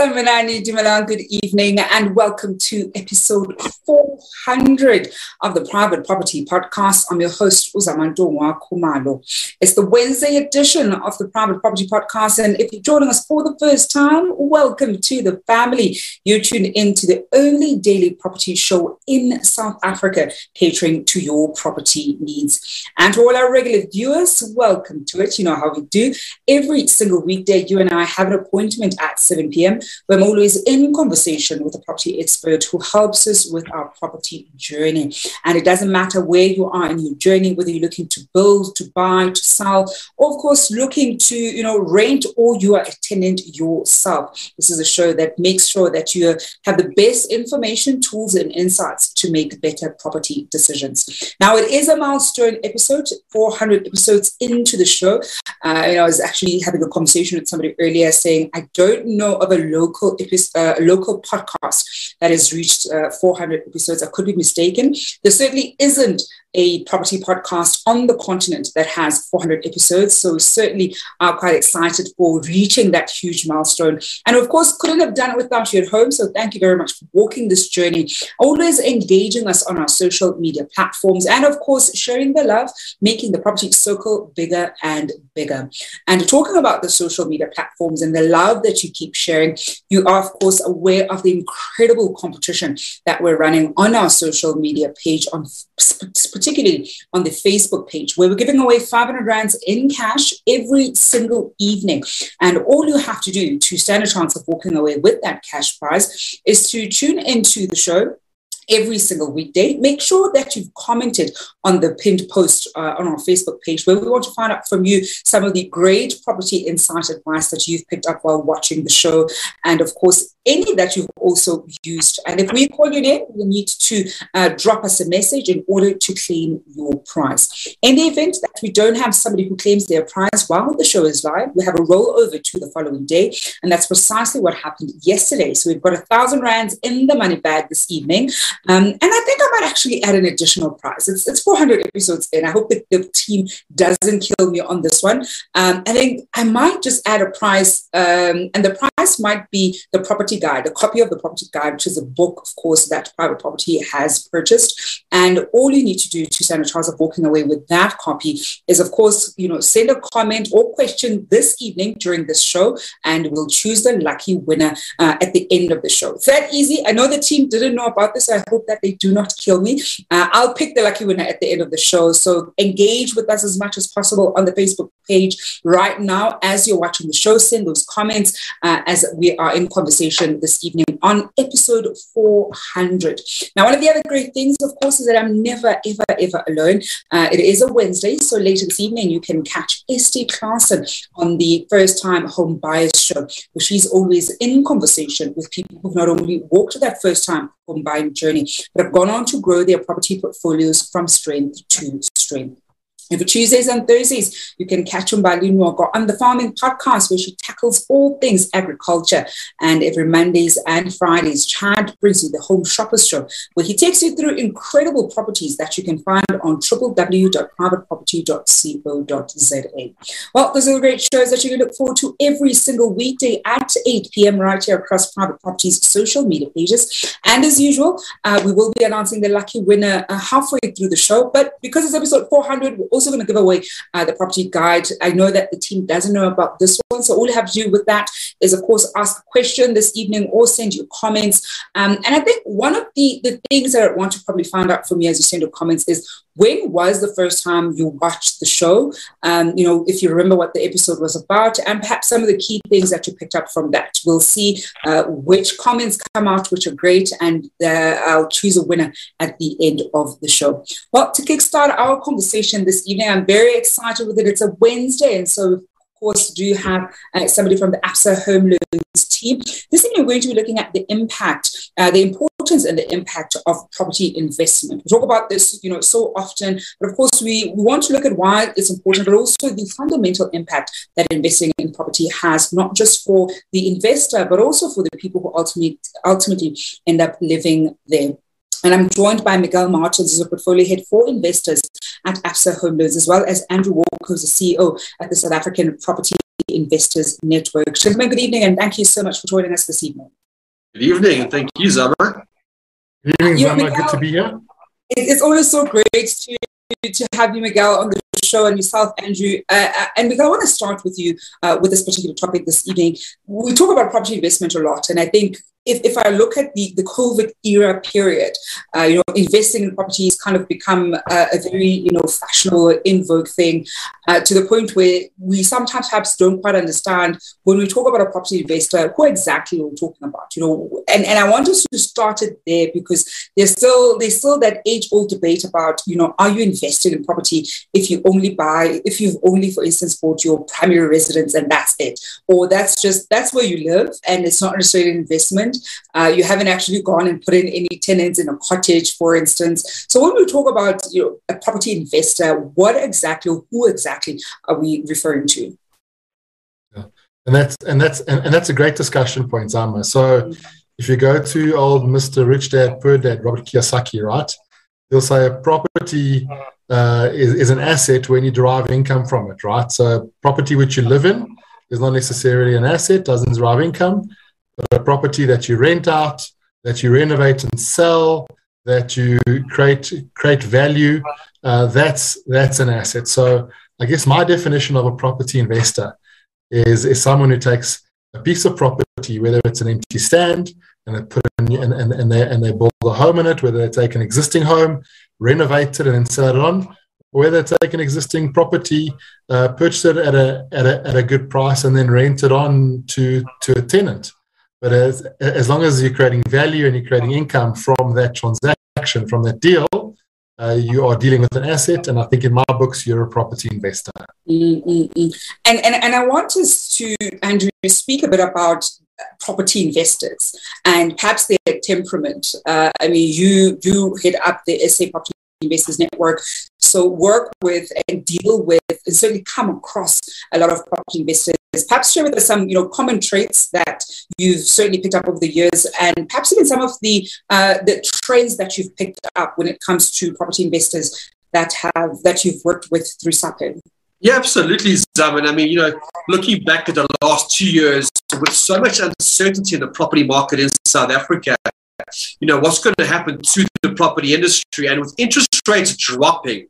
Sanibonani Dumelang, good evening and welcome to episode 400 of the Private Property Podcast. I'm your host, Uzamantungwa Khumalo. It's the Wednesday edition of the Private Property Podcast and if you're joining us for the first time, welcome to the family. You're tuned into the only daily property show in South Africa catering to your property needs. And to all our regular viewers, welcome to it. You know how we do. Every single weekday, you and I have an appointment at 7 p.m I'm always in conversation with a property expert who helps us with our property journey. And it doesn't matter where you are in your journey, whether you're looking to build, to buy, to sell, or of course looking to, you know, rent or you are a tenant yourself. This is a show that makes sure that you have the best information, tools, and insights to make better property decisions. Now, it is a milestone episode, 400 episodes into the show. Uh, and I was actually having a conversation with somebody earlier saying, I don't know of a local uh, local podcast that has reached uh, 400 episodes. I could be mistaken. There certainly isn't a property podcast on the continent that has 400 episodes. So certainly are quite excited for reaching that huge milestone. And of course, couldn't have done it without you at home. So thank you very much for walking this journey, always engaging us on our social media platforms, and of course, sharing the love, making the property circle bigger and bigger. And talking about the social media platforms and the love that you keep sharing, you are, of course, aware of the incredible competition that we're running on our social media page on particularly on the Facebook page, where we're giving away 500 rands in cash every single evening. And all you have to do to stand a chance of walking away with that cash prize is to tune into the show every single weekday. Make sure that you've commented on the pinned post uh, on our Facebook page where we want to find out from you some of the great property insight advice that you've picked up while watching the show. And of course, any that you've also used. And if we call you name, you need to uh, drop us a message in order to claim your prize. In the event that we don't have somebody who claims their prize while the show is live, we have a rollover to the following day. And that's precisely what happened yesterday. So we've got a thousand rands in the money bag this evening. Um, and I think I might actually add an additional prize. It's, it's 400 episodes in. I hope that the team doesn't kill me on this one. Um, I think I might just add a prize, um, and the prize might be the property guide, a copy of the property guide, which is a book, of course, that private property has purchased. And all you need to do to stand a chance of walking away with that copy is, of course, you know, send a comment or question this evening during this show, and we'll choose the lucky winner uh, at the end of the show. It's that easy. I know the team didn't know about this. So I hope that they do not kill me. Uh, I'll pick the lucky winner at the end of the show. So engage with us as much as possible on the Facebook page right now as you're watching the show. Send those comments uh, as we are in conversation this evening on episode 400. Now, one of the other great things, of course, is that I'm never, ever, ever alone. Uh, it is a Wednesday, so later this evening you can catch Esty Clarkson on the First Time Home Buyers Show, where she's always in conversation with people who've not only walked that first time home buying journey, but have gone on to grow their property portfolios from strength to strength. Every Tuesdays and Thursdays, you can catch Umbali Nwogo on the Farming Podcast, where she tackles all things agriculture. And every Mondays and Fridays, Chad brings you the Home Shoppers Show, where he takes you through incredible properties that you can find on www.privateproperty.co.za. Well, those are the great shows that you can look forward to every single weekday at 8 p.m. right here across Private Property's social media pages. And as usual, uh, we will be announcing the lucky winner uh, halfway through the show. But because it's episode 400, we're also going to give away uh, the property guide. I know that the team doesn't know about this one. So all you have to do with that is, of course, ask a question this evening or send your comments. Um, and I think one of the, the things that I want to probably find out from you as you send your comments is when was the first time you watched the show? Um, you know, if you remember what the episode was about, and perhaps some of the key things that you picked up from that. We'll see uh, which comments come out, which are great, and uh, I'll choose a winner at the end of the show. Well, to kickstart our conversation this evening, I'm very excited with it. It's a Wednesday, and so of course, do you have uh, somebody from the ABSA Home Loans team. This evening, we're going to be looking at the impact, uh, the importance and the impact of property investment. We talk about this, you know, so often, but of course, we, we want to look at why it's important, but also the fundamental impact that investing in property has, not just for the investor, but also for the people who ultimately, ultimately end up living there. And I'm joined by Miguel Martins, who's a portfolio head for investors at ABSA Home Loans, as well as Andrew Walker, who's the CEO at the South African Property Investors Network. Gentlemen, good evening, and thank you so much for joining us this evening. Good evening, and thank you, Zama. Good evening, Zama. Good to be here. It's always so great to, to have you, Miguel, on the show and yourself, Andrew. Uh, uh and I want to start with you uh, with this particular topic this evening. We talk about property investment a lot, and I think if, if I look at the, the COVID era period, uh, you know, investing in properties kind of become a, a very, you know, fashionable, in vogue thing uh, to the point where we sometimes perhaps don't quite understand when we talk about a property investor, who exactly we're talking about, you know, and, and I want us to start it there because there's still, there's still that age old debate about, you know, are you investing in property if you only buy, if you've only, for instance, bought your primary residence and that's it, or that's just, that's where you live and it's not necessarily an investment uh, you haven't actually gone and put in any tenants in a cottage, for instance. So when we talk about you know, a property investor, what exactly, who exactly are we referring to? Yeah. And that's and that's and, and that's a great discussion point, Zama. So mm-hmm. if you go to old Mr. Rich Dad Poor Dad, Robert Kiyosaki, right? He'll say a property uh, is, is an asset when you derive income from it, right? So property which you live in is not necessarily an asset, doesn't derive income but a property that you rent out, that you renovate and sell, that you create create value, uh, that's that's an asset. So I guess my definition of a property investor is is someone who takes a piece of property, whether it's an empty stand, and they put in, and, and, and they and they build a home in it, whether they take an existing home, renovate it, and then sell it on, whether take an existing property, uh, purchase it at a, at a at a good price, and then rent it on to to a tenant. But as, as long as you're creating value and you're creating income from that transaction, from that deal, uh, you are dealing with an asset. And I think in my books, you're a property investor. Mm-mm-mm. And, and, and I want us to, Andrew, speak a bit about property investors and perhaps their temperament. Uh, I mean, you you head up the SA Property Investors Network, so work with and deal with and certainly come across a lot of property investors. Perhaps share with us some you know common traits that you've certainly picked up over the years, and perhaps even some of the uh, the trends that you've picked up when it comes to property investors that have that you've worked with through SAPIN. Yeah, absolutely, Zaman. I mean, you know, looking back at the last two years, with so much uncertainty in the property market in South Africa, you know, what's going to happen to the property industry? And with interest rates dropping,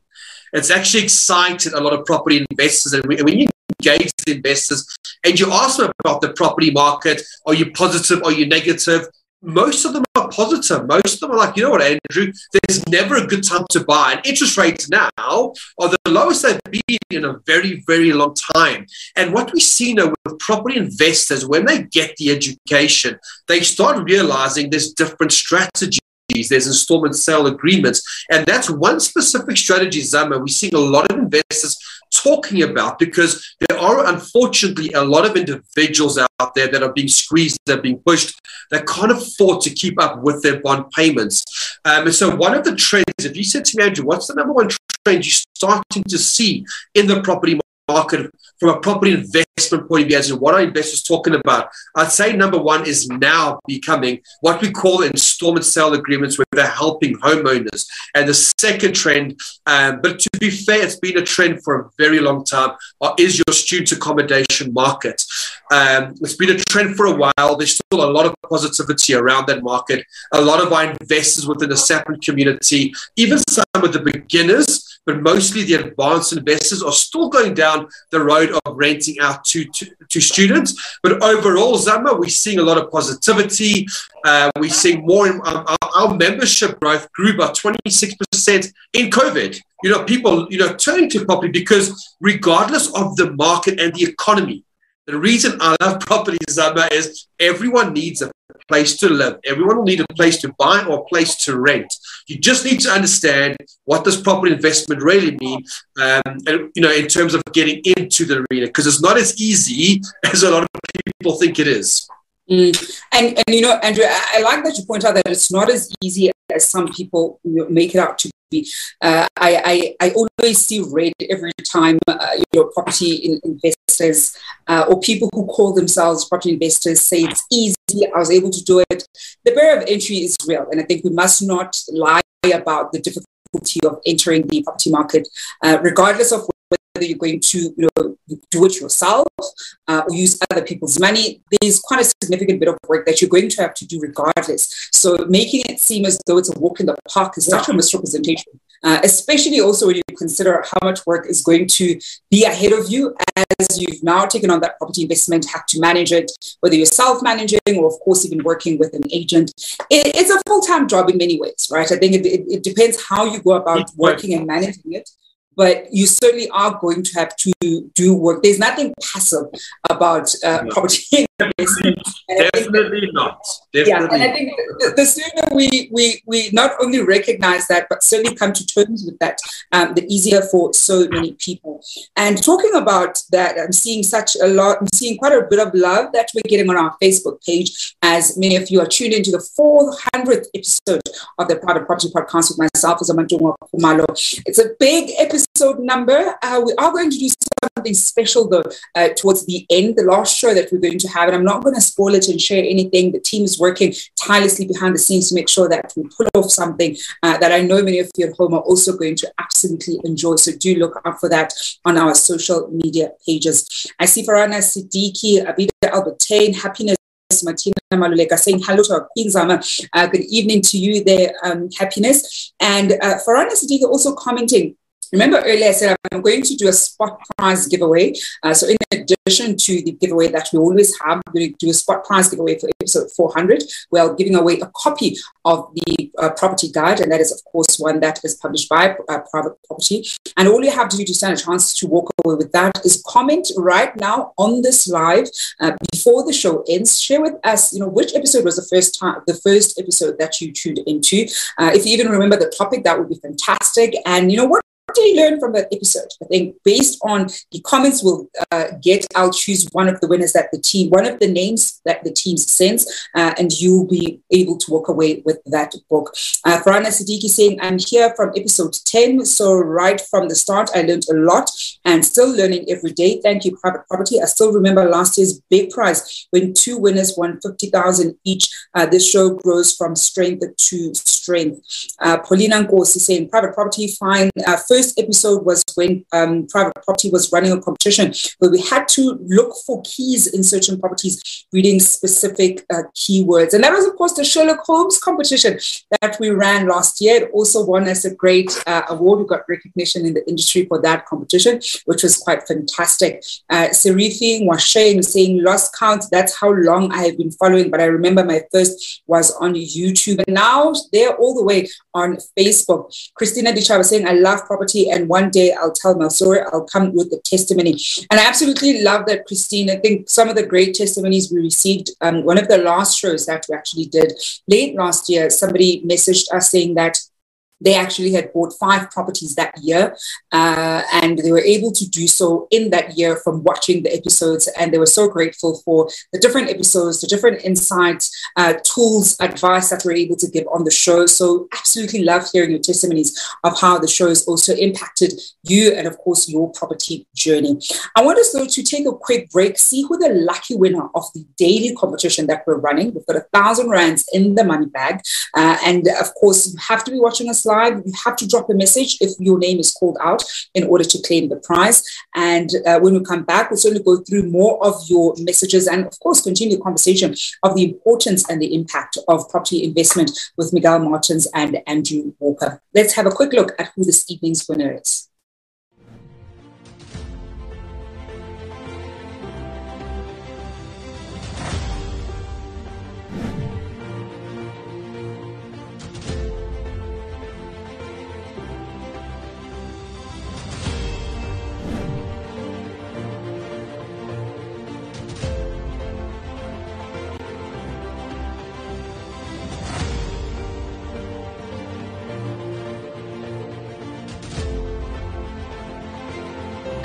it's actually excited a lot of property investors. And when you engage with investors and you ask them about the property market, are you positive? Are you negative? most of them positive. Most of them are like, you know what, Andrew, there's never a good time to buy. And interest rates now are the lowest they've been in a very, very long time. And what we see now with property investors, when they get the education, they start realizing there's different strategies there's installment sale agreements. And that's one specific strategy, Zama, we're seeing a lot of investors talking about because there are unfortunately a lot of individuals out there that are being squeezed, that are being pushed, that can't afford to keep up with their bond payments. Um, and so one of the trends, if you said to me, Andrew, what's the number one trend you're starting to see in the property market from a property investment point of view, as in what are investors talking about? I'd say number one is now becoming what we call installment sale agreements, where they're helping homeowners. And the second trend, um, but to be fair, it's been a trend for a very long time, uh, is your student accommodation market. Um, it's been a trend for a while. There's still a lot of positivity around that market. A lot of our investors within the SAPIN community, even some of the beginners, but mostly the advanced investors are still going down the road of renting out to, to, to students. But overall, Zama, we're seeing a lot of positivity. Uh, we're seeing more, um, our, our membership growth grew by 26% in COVID. You know, people, you know, turning to property because regardless of the market and the economy, the reason I love property, Zama, is everyone needs a place to live. Everyone will need a place to buy or a place to rent. You just need to understand what does property investment really mean, um, and, you know, in terms of getting into the arena, because it's not as easy as a lot of people think it is. Mm. And, and you know, Andrew, I, like that you point out that it's not as easy as some people make it out to be. Uh, I, I, I always see red every time uh, you know property in, investors uh, or people who call themselves property investors say it's easy. I was able to do it. The barrier of entry is real, and I think we must not lie about the difficulty of entering the property market, uh, regardless of whether you're going to you know, do it yourself uh, or use other people's money, there's quite a significant bit of work that you're going to have to do regardless. So making it seem as though it's a walk in the park is such a misrepresentation, uh, especially also when you consider how much work is going to be ahead of you as you've now taken on that property investment, have to manage it, whether you're self-managing or of course even working with an agent. It, it's a full-time job in many ways, right? I think it, it, it depends how you go about working and managing it but you certainly are going to have to do work. There's nothing passive about uh, property Definitely not. Definitely. Yeah, and I think the, the, sooner we, we, we not only recognize that, but certainly come to terms with that, um, the easier for so many people. And talking about that, I'm seeing such a lot, I'm seeing quite a bit of love that we're getting on our Facebook page, as many of you are tuned into the 400th episode of the Private Property Podcast with myself, as Amantunga Khumalo. It's a big episode episode number. Uh, we are going to do something special though uh, towards the end, the last show that we're going to have. And I'm not going to spoil it and share anything. The team is working tirelessly behind the scenes to make sure that we pull off something uh, that I know many of you at home are also going to absolutely enjoy. So do look out for that on our social media pages. I see Farana Siddiqui, Abida Albertine, Happiness Martina Maluleka saying hello to our Queen. Uh, good evening to you there, um, happiness. And uh, Farana Siddiqui also commenting Remember earlier I said I'm going to do a spot prize giveaway. Uh, so in addition to the giveaway that we always have, we're going to do a spot prize giveaway for episode 400. We're giving away a copy of the uh, property guide, and that is of course one that is published by uh, Private Property. And all you have to do to stand a chance to walk away with that is comment right now on this live uh, before the show ends. Share with us, you know, which episode was the first time, the first episode that you tuned into. Uh, if you even remember the topic, that would be fantastic. And you know what? Did you learn from that episode? I think based on the comments we'll uh, get, I'll choose one of the winners that the team, one of the names that the team sends, uh, and you'll be able to walk away with that book. Uh, Farana Siddiqui saying, I'm here from episode 10. So right from the start, I learned a lot and still learning every day. Thank you, Private Property. I still remember last year's big prize when two winners won 50,000 each. Uh, this show grows from strength to strength. Uh, Paulina Nkosi saying, Private Property, fine. Uh, first first episode was when um, private property was running a competition where we had to look for keys in certain properties, reading specific uh, keywords. And that was, of course, the Sherlock Holmes competition that we ran last year. It also won us a great uh, award. We got recognition in the industry for that competition, which was quite fantastic. Uh, Serifi Washane saying, lost count. That's how long I have been following. But I remember my first was on YouTube. And now they're all the way on Facebook. Christina Dicha was saying, I love property property and one day I'll tell my story, I'll come with the testimony. And I absolutely love that, Christine. I think some of the great testimonies we received, um, one of the last shows that we actually did late last year, somebody messaged us saying that they actually had bought five properties that year, uh, and they were able to do so in that year from watching the episodes. And they were so grateful for the different episodes, the different insights, uh, tools, advice that we're able to give on the show. So, absolutely love hearing your testimonies of how the show has also impacted you and, of course, your property journey. I want us, though, to take a quick break, see who the lucky winner of the daily competition that we're running. We've got a thousand rands in the money bag. Uh, and, of course, you have to be watching us you have to drop a message if your name is called out in order to claim the prize. And uh, when we come back, we'll certainly go through more of your messages and, of course, continue the conversation of the importance and the impact of property investment with Miguel Martins and Andrew Walker. Let's have a quick look at who this evening's winner is.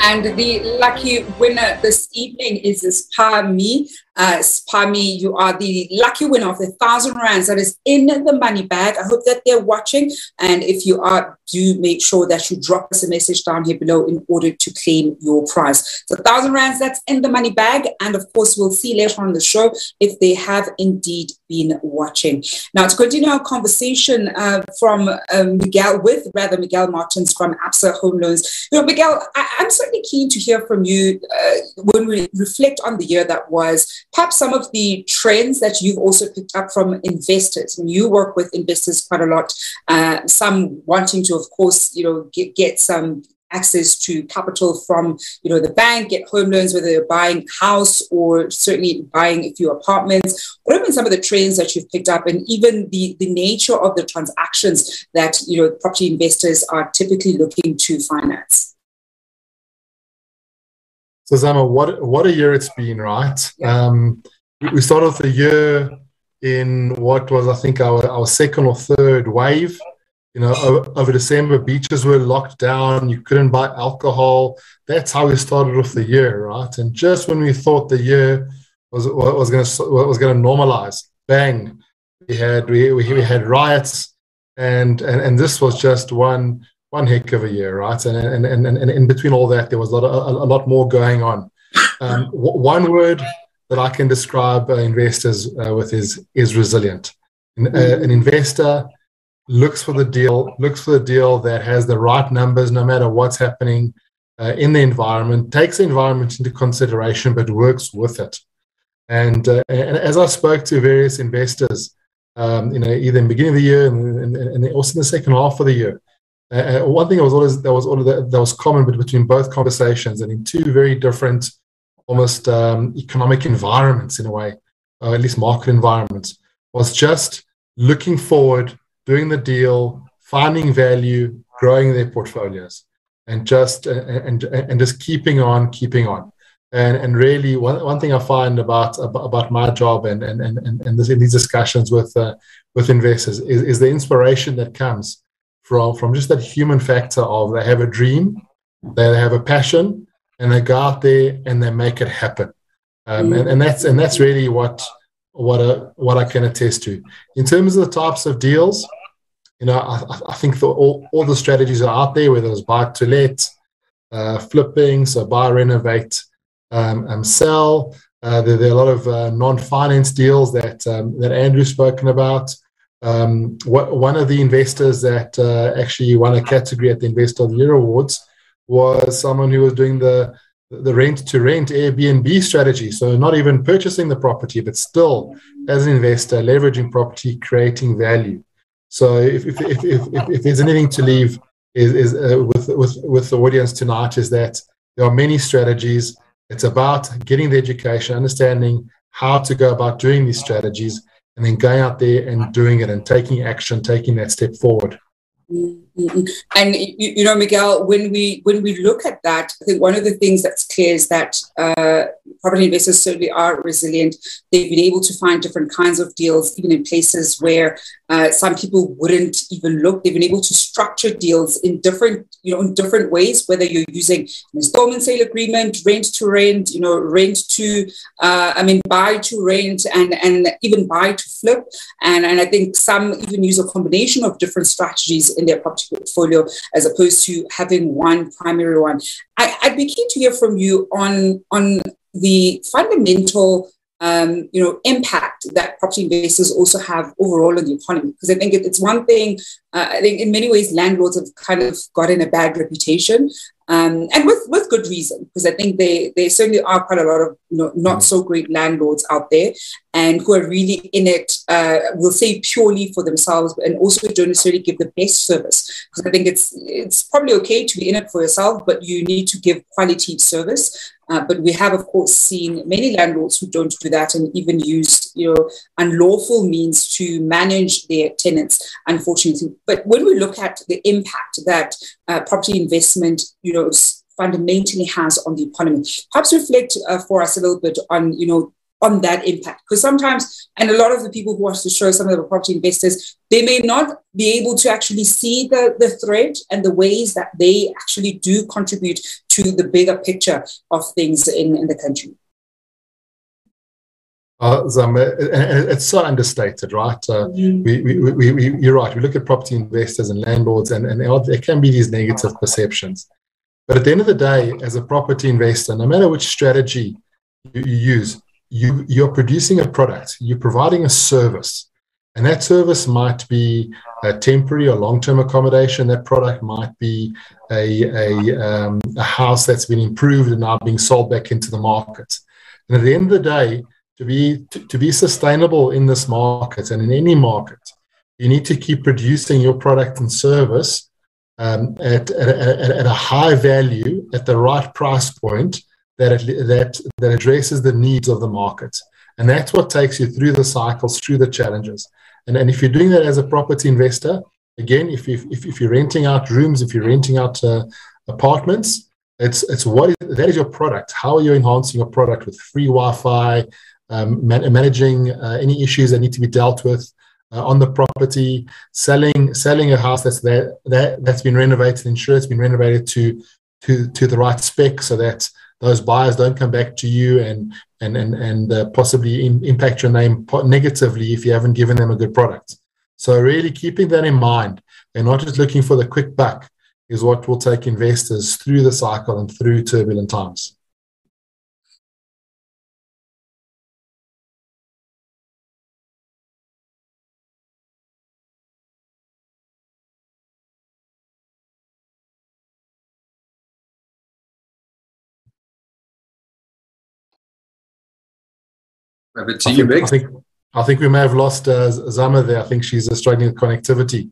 And the lucky winner this evening is Spami. Uh, Spami, you are the lucky winner of the thousand rands that is in the money bag. I hope that they're watching. And if you are, do make sure that you drop us a message down here below in order to claim your prize. So thousand rands that's in the money bag. And of course, we'll see later on the show if they have indeed been watching. Now, to continue our conversation uh, from um, Miguel, with rather Miguel Martins from Absa Home Loans. You know, Miguel, I, am certainly keen to hear from you uh, when we reflect on the year that was, perhaps some of the trends that you've also picked up from investors. When you work with investors quite a lot, uh, some wanting to, of course, you know, get, get some access to capital from you know the bank, get home loans, whether they're buying house or certainly buying a few apartments. What have been some of the trends that you've picked up, and even the the nature of the transactions that you know property investors are typically looking to finance? So Zama, what what a year it's been, right? Yeah. Um, we started the year in what was I think our, our second or third wave you know, over, over, December, beaches were locked down. You couldn't buy alcohol. That's how we started off the year, right? And just when we thought the year was was going to was going to normalize, bang, we had we, we had riots, and, and and this was just one one heck of a year, right? And and and, and, in between all that, there was a lot a, a lot more going on. Um, one word that I can describe uh, investors uh, with is is resilient. An, uh, an investor looks for the deal, looks for the deal that has the right numbers no matter what's happening uh, in the environment, takes the environment into consideration, but works with it. And, uh, and as I spoke to various investors, um, you know, either in the beginning of the year and, and, and also in the second half of the year, Uh, one thing that was always that was that was common between both conversations and in two very different, almost um, economic environments in a way, or at least market environments, was just looking forward, doing the deal, finding value, growing their portfolios, and just and and just keeping on, keeping on. And, and really, one, one thing I find about about my job and and and, and this, in these discussions with uh, with investors is, is the inspiration that comes from from just that human factor of they have a dream, they have a passion, and they go out there and they make it happen. Um, and, and that's and that's really what what a, what I can attest to. In terms of the types of deals, you know, I, I think the, all, all the strategies are out there, whether it's buy to let, uh, flipping, so buy, renovate, um, um, sell. Uh, there, there, are a lot of uh, non-finance deals that um, that Andrew's spoken about. Um, one of the investors that uh, actually won a category at the Investor of the Year Awards was someone who was doing the the rent to rent Airbnb strategy. So not even purchasing the property, but still as an investor leveraging property, creating value. So if if if, if, if there's anything to leave is, is uh, with with with the audience tonight is that there are many strategies. It's about getting the education, understanding how to go about doing these strategies, and then going out there and doing it and taking action, taking that step forward. Mm-hmm. And you, you, know, Miguel, when we when we look at that, I think one of the things that's clear is that uh, property investors certainly are resilient. They've been able to find different kinds of deals, even in places where uh, some people wouldn't even look. They've been able to structure deals in different, you know, in different ways. Whether you're using an installment sale agreement, rent to rent, you know, rent to, uh, I mean, buy to rent, and and even buy to flip. And and I think some even use a combination of different strategies in their property portfolio as opposed to having one primary one. I, I'd be keen to hear from you on, on the fundamental um, you know, impact that property investors also have overall on the economy. Because I think it's one thing, uh, I think in many ways, landlords have kind of gotten a bad reputation um, and with, with good reason, because I think they, they certainly are quite a lot of you know, not so great landlords out there and who are really in it, uh, will say purely for themselves and also don't necessarily give the best service. Because I think it's, it's probably okay to be in it for yourself, but you need to give quality service. Uh, but we have, of course, seen many landlords who don't do that and even used, you know, unlawful means to manage their tenants, unfortunately. But when we look at the impact that uh, property investment, you know, fundamentally has on the economy, perhaps reflect uh, for us a little bit on, you know, on that impact. Because sometimes, and a lot of the people who want to show some of the property investors, they may not be able to actually see the, the thread and the ways that they actually do contribute to the bigger picture of things in, in the country. Uh, it's so understated, right? Uh, mm. we, we, we, we, you're right. We look at property investors and landlords, and, and there can be these negative perceptions. But at the end of the day, as a property investor, no matter which strategy you, you use, you you're producing a product you're providing a service and that service might be a temporary or long-term accommodation. That product might be a, a, um, a house that's been improved and now being sold back into the market. And at the end of the day to be to, to be sustainable in this market and in any market you need to keep producing your product and service um, at, at, at, a high value at the right price point that, it, that, that addresses the needs of the market. And that's what takes you through the cycles, through the challenges. And, and if you're doing that as a property investor, again, if, you, if, if you're renting out rooms, if you're renting out uh, apartments, it's, it's what is, that is your product. How are you enhancing your product with free Wi-Fi, um, man, managing uh, any issues that need to be dealt with uh, on the property, selling selling a house that's that, that that's been renovated, ensure it's been renovated to to to the right spec, so that those buyers don't come back to you and and and and uh, possibly in, impact your name negatively if you haven't given them a good product. So really keeping that in mind and not just looking for the quick buck is what will take investors through the cycle and through turbulent times. I think, I think, I think we may have lost uh, Zama there. I think she's uh, struggling with connectivity.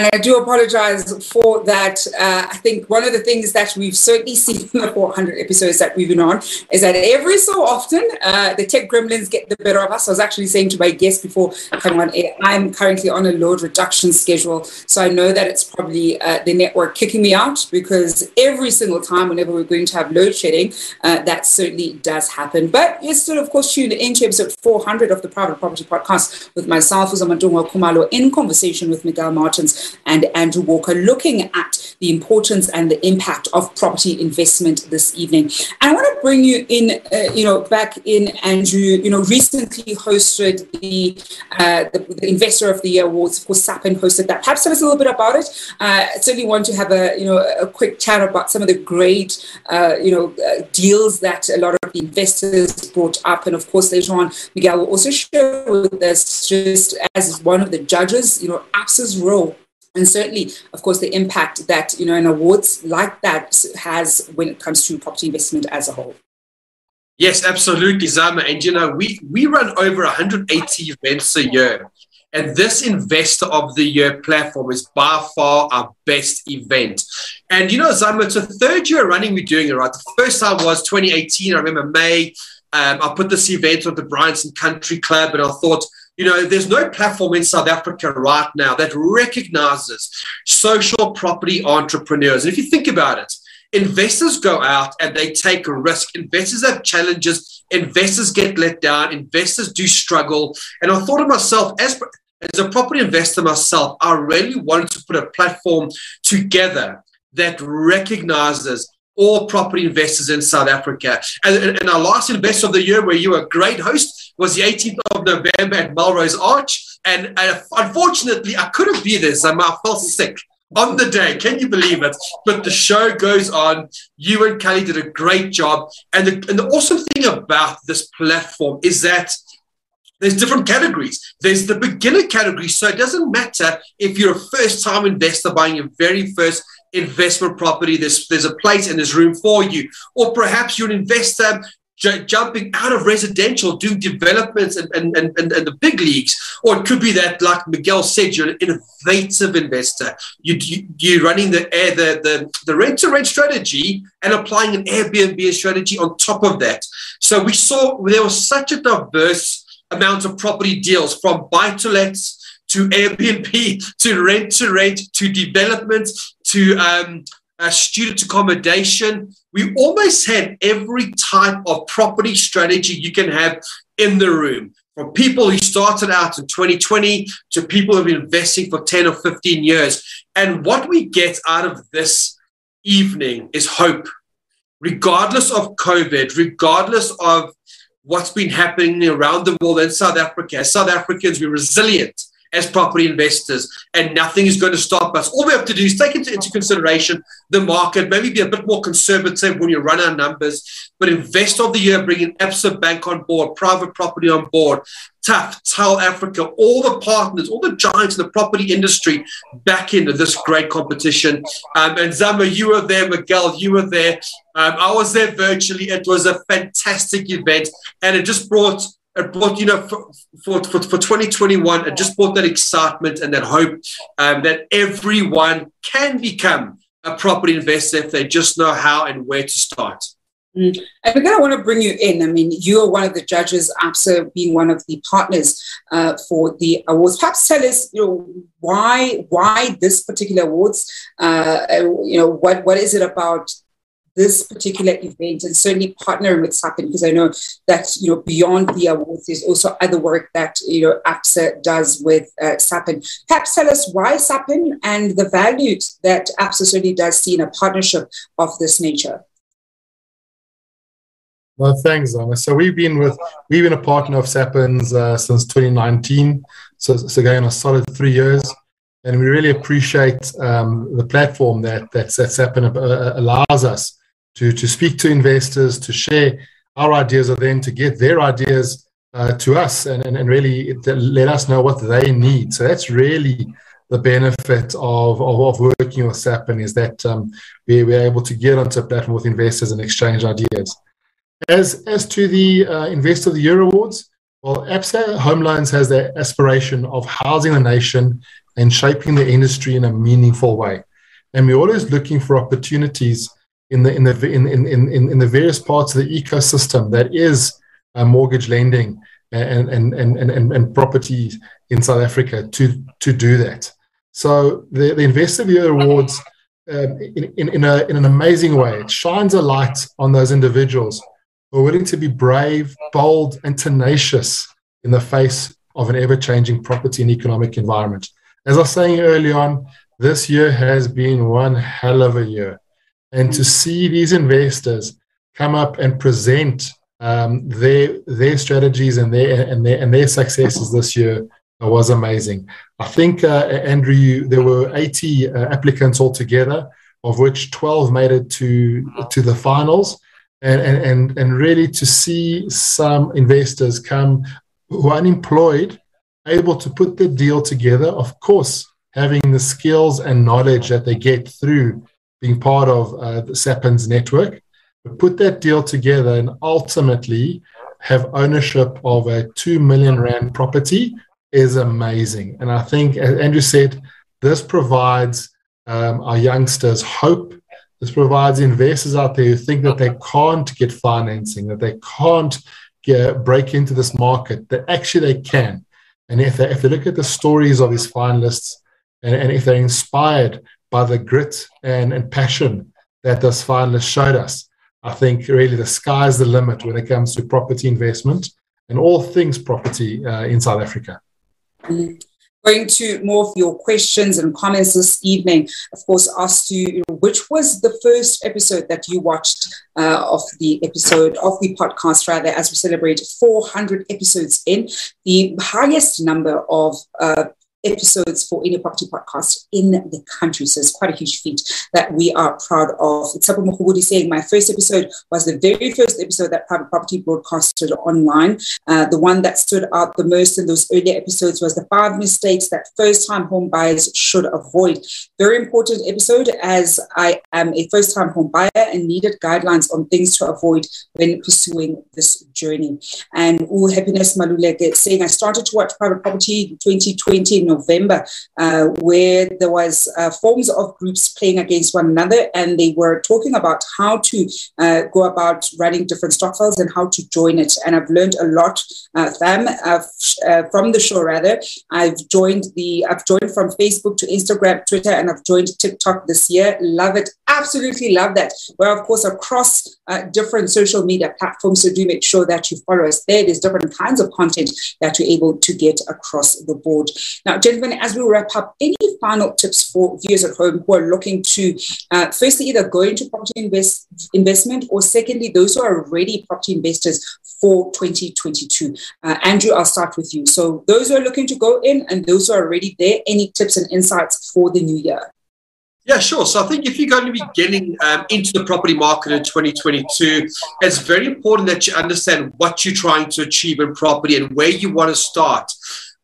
And I do apologize for that. Uh, I think one of the things that we've certainly seen in the 400 episodes that we've been on is that every so often uh, the tech gremlins get the better of us. I was actually saying to my guest before coming on air, I'm currently on a load reduction schedule. So I know that it's probably uh, the network kicking me out because every single time, whenever we're going to have load shedding, uh, that certainly does happen. But you're still, of course, tuned into episode 400 of the Private Property Podcast with myself, Uzamantungwa Khumalo, in conversation with Miguel Martins and Andrew Walker, looking at the importance and the impact of property investment this evening. And I want to bring you in, uh, you know, back in, Andrew, you know, recently hosted the, uh, the, the, Investor of the Year Awards. Of course, SAPIN hosted that. Perhaps tell us a little bit about it. Uh, certainly want to have a, you know, a quick chat about some of the great, uh, you know, uh, deals that a lot of the investors brought up. And of course, later on, Miguel will also share with us just as one of the judges, you know, ABSA's role and certainly, of course, the impact that you know an awards like that has when it comes to property investment as a whole. Yes, absolutely, Zama. And you know, we we run over 180 events a year, and this Investor of the Year platform is by far our best event. And you know, Zama, it's a third year running we're doing it. Right, the first time was 2018. I remember May. Um, I put this event on the Bryanston Country Club, and I thought you know, there's no platform in South Africa right now that recognizes social property entrepreneurs. And if you think about it, investors go out and they take a risk. Investors have challenges. Investors get let down. Investors do struggle. And I thought of myself as as a property investor myself, I really wanted to put a platform together that recognizes all property investors in South Africa. And, and, our last Investor of the Year, where you were a great host, was the 18th of November at Melrose Arch. And uh, unfortunately, I couldn't be there. So I felt sick on the day. Can you believe it? But the show goes on. You and Kelly did a great job. And the, and the awesome thing about this platform is that there's different categories. There's the beginner category. So it doesn't matter if you're a first time investor buying your very first investment property. There's, there's a place and there's room for you. Or perhaps you're an investor j- jumping out of residential, doing developments and, and, and, and, the big leagues. Or it could be that, like Miguel said, you're an innovative investor. You, you, you're running the, air, the, the, the rent to rent strategy and applying an Airbnb strategy on top of that. So we saw there was such a diverse amount of property deals from buy to lets to Airbnb to rent to rent to development to um, uh, student accommodation. We almost had every type of property strategy you can have in the room. From people who started out in 2020 to people who've been investing for 10 or 15 years. And what we get out of this evening is hope. Regardless of COVID, regardless of what's been happening around the world in South Africa, as South Africans, we're resilient as property investors, and nothing is going to stop us. All we have to do is take into, into consideration the market, maybe be a bit more conservative when you run our numbers, but invest of the year, bringing Absa Bank on board, private property on board, tough, Tell Africa, all the partners, all the giants in the property industry back into this great competition. Um, and Zama, you were there, Miguel, you were there. Um, I was there virtually. It was a fantastic event, and it just brought it brought, you know, for, for, for, for 2021, it just brought that excitement and that hope um, that everyone can become a property investor if they just know how and where to start. Mm. And again, I want to bring you in. I mean, you are one of the judges, ABSA being one of the partners uh, for the awards. Perhaps tell us, you know, why why this particular awards? Uh, you know, what what is it about this particular event and certainly partnering with SAPIN because I know that you know beyond the awards there's also other work that you know ABSA does with uh, SAPIN. Perhaps tell us why SAPIN and the value that ABSA certainly does see in a partnership of this nature. Well, thanks, Anna. So we've been with we've been a partner of SAPIN's uh, since 2019. So, so again, a solid three years and we really appreciate um, the platform that that, that SAPIN uh, allows us to, to speak to investors, to share our ideas, or then to get their ideas uh, to us and, and, and really let us know what they need. So that's really the benefit of, of, of working with SAPIN is that um, we, we're able to get onto a platform with investors and exchange ideas. As, as to the uh, Investor of the Year Awards, Well, Absa Home Loans has the aspiration of housing the nation and shaping the industry in a meaningful way. And we're always looking for opportunities in the in the in in, in, in the various parts of the ecosystem that is uh, mortgage lending and and, and and and property in South Africa to to do that. So the, the Investor Year Awards, um, in, in, in, a, in an amazing way, it shines a light on those individuals who are willing to be brave, bold, and tenacious in the face of an ever-changing property and economic environment. As I was saying early on, this year has been one hell of a year. And to see these investors come up and present um, their their strategies and their and their and their successes this year was amazing. I think uh, Andrew, there were 80 uh, applicants altogether, of which 12 made it to to the finals, and and and really to see some investors come who are unemployed, able to put the deal together. Of course, having the skills and knowledge that they get through being part of uh, the SAPINS network, but put that deal together and ultimately have ownership of a 2 million rand property is amazing. And I think, as Andrew said, this provides um, our youngsters hope. This provides investors out there who think that they can't get financing, that they can't get, break into this market, that actually they can. And if they, if they look at the stories of these finalists and, and if they're inspired by the grit and, and passion that this finalist showed us, I think really the sky's the limit when it comes to property investment and all things property uh, in South Africa. Mm. Going to more of your questions and comments this evening. Of course, asked you, which was the first episode that you watched uh, of the episode of the podcast, rather, as we celebrate 400 episodes in, the highest number of uh, episodes for any property podcast in the country. So it's quite a huge feat that we are proud of. It's Tsapo Mukhubudi saying my first episode was the very first episode that Private Property broadcasted online. Uh, the one that stood out the most in those earlier episodes was the five mistakes that first-time home buyers should avoid. Very important episode as I am a first-time home buyer and needed guidelines on things to avoid when pursuing this journey. And all happiness Maluleke saying I started to watch private property 2020 November, uh, where there was uh, forms of groups playing against one another, and they were talking about how to uh, go about running different stokvels and how to join it. And I've learned a lot, uh, fam, uh, from the show. Rather, I've joined the, I've joined from Facebook to Instagram, Twitter, and I've joined TikTok this year. Love it, absolutely love that. We're of course across uh, different social media platforms, so do make sure that you follow us there. There's different kinds of content that you're able to get across the board. Now, gentlemen, as we wrap up, any final tips for viewers at home who are looking to, uh, firstly, either go into property invest, investment or secondly, those who are already property investors for 2022? Uh, Andrew, I'll start with you. So, those who are looking to go in and those who are already there, any tips and insights for the new year? Yeah, sure. So I think if you're going to be getting um, into the property market in 2022, it's very important that you understand what you're trying to achieve in property and where you want to start.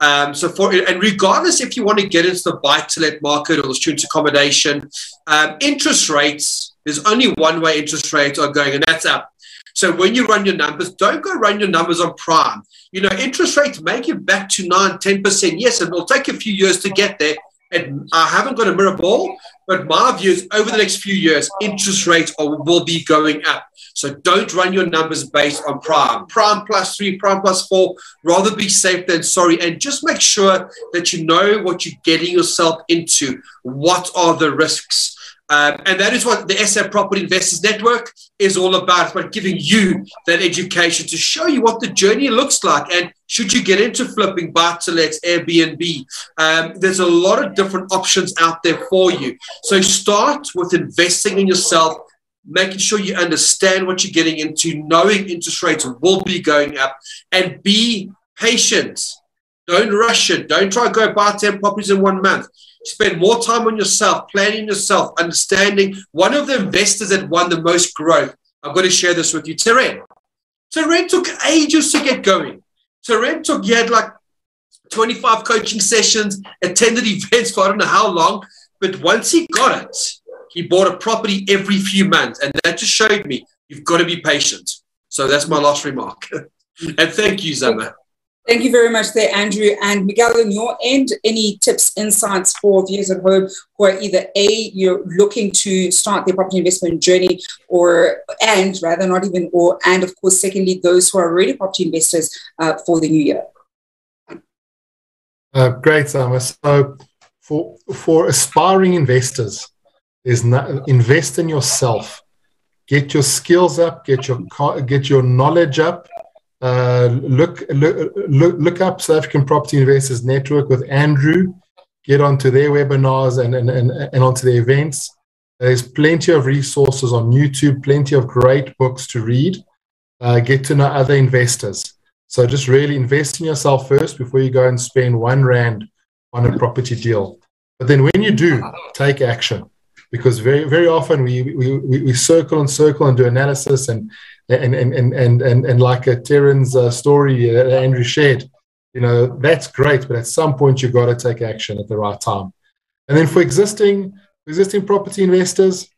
Um, so for and regardless if you want to get into the buy-to-let market or the student accommodation, um, interest rates, there's only one way interest rates are going, and that's up. So when you run your numbers, don't go run your numbers on prime. You know, interest rates may get back to 9, 10%. Yes, it will take a few years to get there. And I haven't got a mirror ball, but my view is over the next few years, interest rates are, will be going up. So don't run your numbers based on prime. Prime plus three, prime plus four. Rather be safe than sorry. And just make sure that you know what you're getting yourself into. What are the risks? Um, and that is what the SA Property Investors Network is all about, about giving you that education to show you what the journey looks like. And should you get into flipping, buy to let, Airbnb, um, there's a lot of different options out there for you. So start with investing in yourself, making sure you understand what you're getting into, knowing interest rates will be going up, and be patient. Don't rush it. Don't try to go buy 10 properties in one month. Spend more time on yourself, planning yourself, understanding. One of the investors that won the most growth, I'm going to share this with you, Terren. Terren took ages to get going. Terren took, he had like 25 coaching sessions, attended events for I don't know how long, but once he got it, he bought a property every few months. And that just showed me you've got to be patient. So that's my last remark. and thank you, Zama. Thank you very much there, Andrew. And Miguel, on your end, any tips, insights for viewers at home who are either A, you're looking to start their property investment journey, or, and rather not even, or, and of course, secondly, those who are already property investors uh, for the new year? Uh, great, Zama. So, for, for aspiring investors, is not, invest in yourself. Get your skills up, get your, get your knowledge up uh, look, look, look, look up South African Property Investors Network with Andrew. Get onto their webinars and, and, and, and onto their events. There's plenty of resources on YouTube, plenty of great books to read. Uh, get to know other investors. So just really invest in yourself first before you go and spend one rand on a property deal. But then when you do, take action because very very often we we, we circle and circle and do analysis and and and and and and, and like a Terran's uh, story that Andrew shared, you know that's great, but at some point you've got to take action at the right time. And then for existing existing property investors,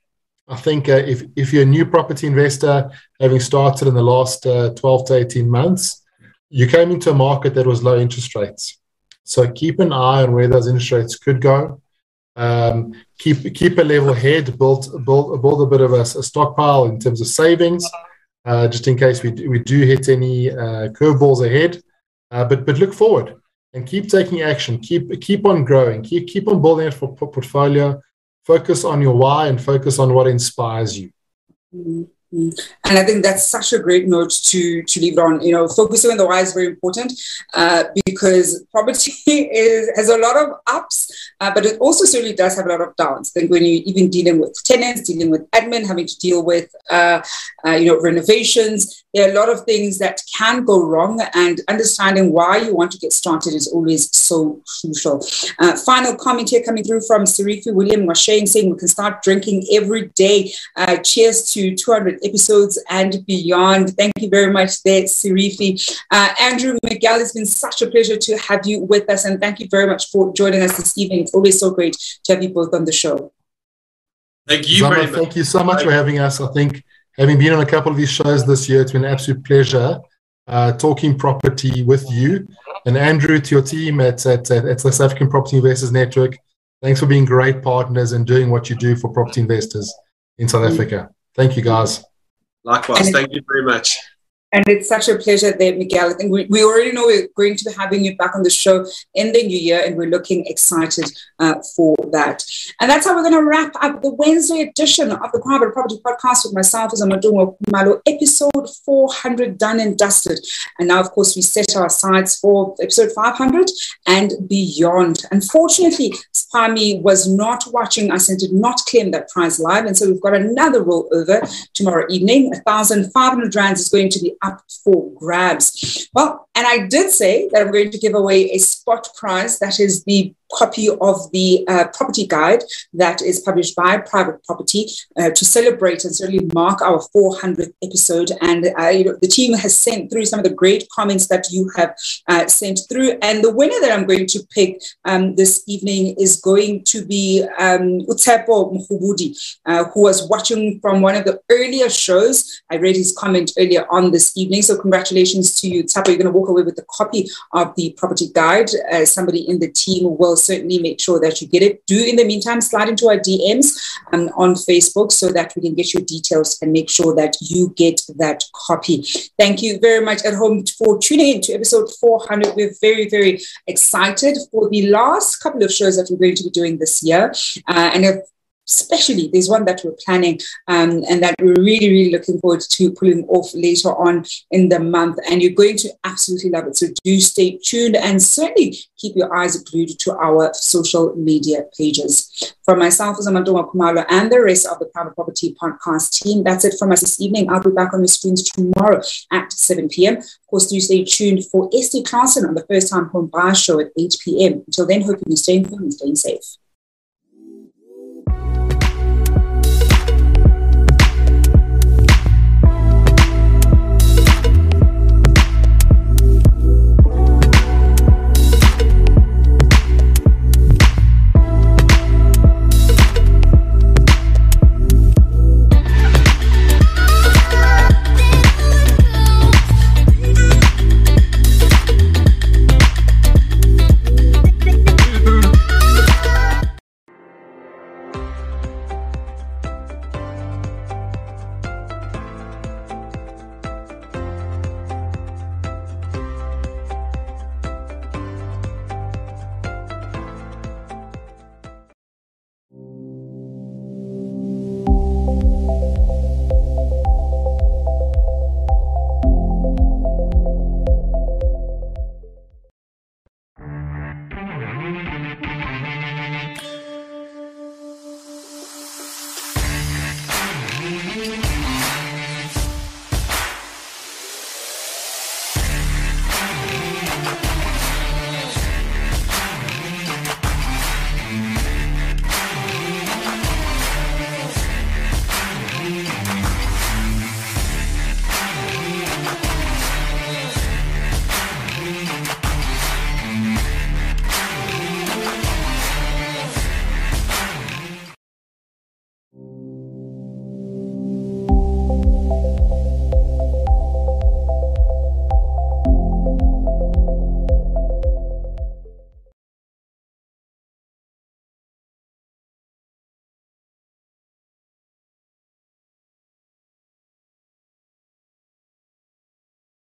I think uh, if if you're a new property investor, having started in the last uh, 12 to 18 months, you came into a market that was low interest rates. So keep an eye on where those interest rates could go. Um, keep keep a level head, build build build a bit of a, a stockpile in terms of savings uh, just in case we do, we do hit any uh, curveballs ahead. Uh, but but look forward and keep taking action. Keep keep on growing. Keep keep on building it for portfolio. Focus on your why and focus on what inspires you. Mm-hmm. And I think that's such a great note to to leave it on. You know, focusing on the why is very important uh, because property is has a lot of ups, uh, but it also certainly does have a lot of downs. I think when you're even dealing with tenants, dealing with admin, having to deal with uh, uh, you know renovations, there are a lot of things that can go wrong, and understanding why you want to get started is always so crucial. Uh, final comment here coming through from Sirifi William Washane saying we can start drinking every day. Uh, cheers to 200 episodes and beyond. Thank you very much there, Sirifi. Uh, Andrew Miguel, it's been such a pleasure to have you with us, and thank you very much for joining us this evening. It's always so great to have you both on the show. Thank you Zama, very much. Thank you so much for having us. I think having been on a couple of these shows this year, it's been an absolute pleasure uh, talking property with you. And Andrew, to your team at, at, at the South African Property Investors Network, thanks for being great partners and doing what you do for property investors in South Africa. Thank you, guys. Likewise. Thank you very much. And it's such a pleasure there, Miguel. I think we, we already know we're going to be having you back on the show in the new year, and we're looking excited uh, for that. And that's how we're going to wrap up the Wednesday edition of the Private Property Podcast with myself as Amadungo Kumalo, episode 400 done and dusted. And now, of course, we set our sights for episode 500 and beyond. Unfortunately, Spami was not watching us and did not claim that prize live. And so we've got another rollover tomorrow evening. 1,500 rands is going to be up for grabs. Well, and I did say that I'm going to give away a spot prize that is the copy of the uh, property guide that is published by Private Property uh, to celebrate and certainly mark our 400th episode. And uh, you know, the team has sent through some of the great comments that you have uh, sent through. And the winner that I'm going to pick um, this evening is going to be um, Utsepo Mkhubudi, uh, who was watching from one of the earlier shows. I read his comment earlier on this evening. So congratulations to you, Utsepo. You're going to walk away with a copy of the property guide. Uh, somebody in the team will certainly make sure that you get it. Do in the meantime slide into our DMs um, on Facebook so that we can get your details and make sure that you get that copy. Thank you very much at home for tuning in to episode 400. We're very, very excited for the last couple of shows that we're going to be doing this year. Uh, and especially there's one that we're planning um, and that we're really really looking forward to pulling off later on in the month. And you're going to absolutely love it. So do stay tuned and certainly keep your eyes glued to our social media pages. From myself Zamantungwa Khumalo and the rest of the private property podcast team that's it from us this evening. I'll be back on the screens tomorrow at 7 p.m of course do stay tuned for Esty Clarkson on the first time home buyer show at 8 p.m until then hoping you're staying home and staying safe